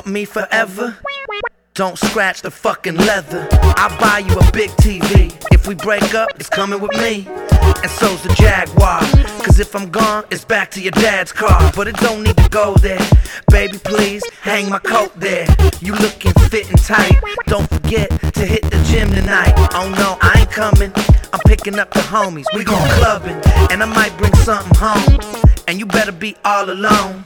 Want me forever? Don't scratch the fucking leather. I'll buy you a big TV. If we break up, it's coming with me. And so's the Jaguar. Cause if I'm gone, it's back to your dad's car. But it don't need to go there. Baby, please hang my coat there. You looking fit and tight. Don't forget to hit the gym tonight. Oh no, I ain't coming. I'm picking up the homies. We gon' clubbing. And I might bring something home. And you better be all alone.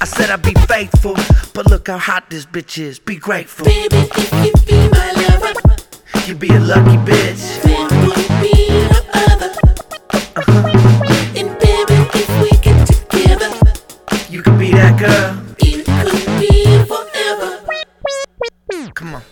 I said I'd be faithful, but look how hot this bitch is. Be grateful. Baby, if you be my lover, You be a lucky bitch. then won't be no other. Uh-huh. And baby, if we get together, You could be that girl. it could be forever, Come on.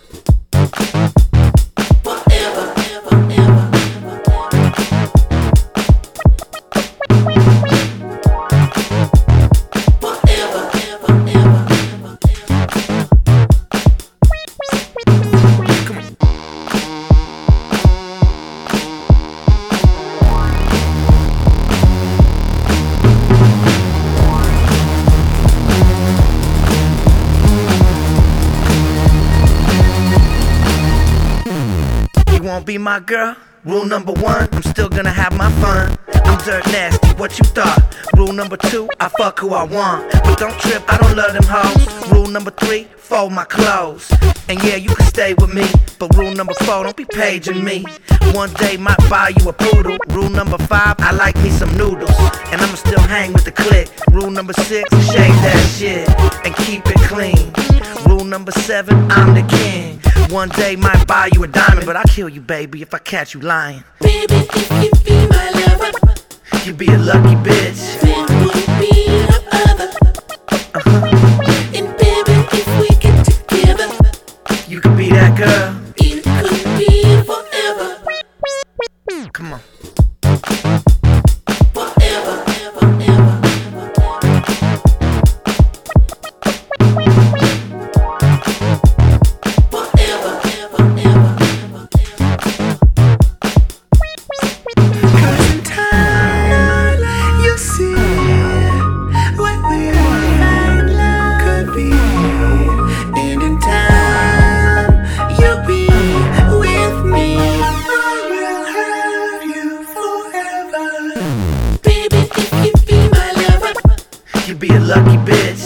You won't be my girl? Rule number one, I'm still gonna have my fun. I'm dirt nasty, what you thought? Rule number two, I fuck who I want. But don't trip, I don't love them hoes. Rule number three, fold my clothes. And yeah, you can stay with me. But rule number four, don't be paging me. One day might buy you a poodle. Rule number five, I like me some noodles. And I'ma still hang with the clique. Rule number six, shave that shit and keep it clean. Rule number seven, I'm the king. One day might buy you a diamond, but I'll kill you, baby, if I catch you lying. Baby, if you be my lover, uh, You be a lucky bitch. then won't be no other. Uh-huh. And baby, if we get together, You could be that girl. Lucky bitch.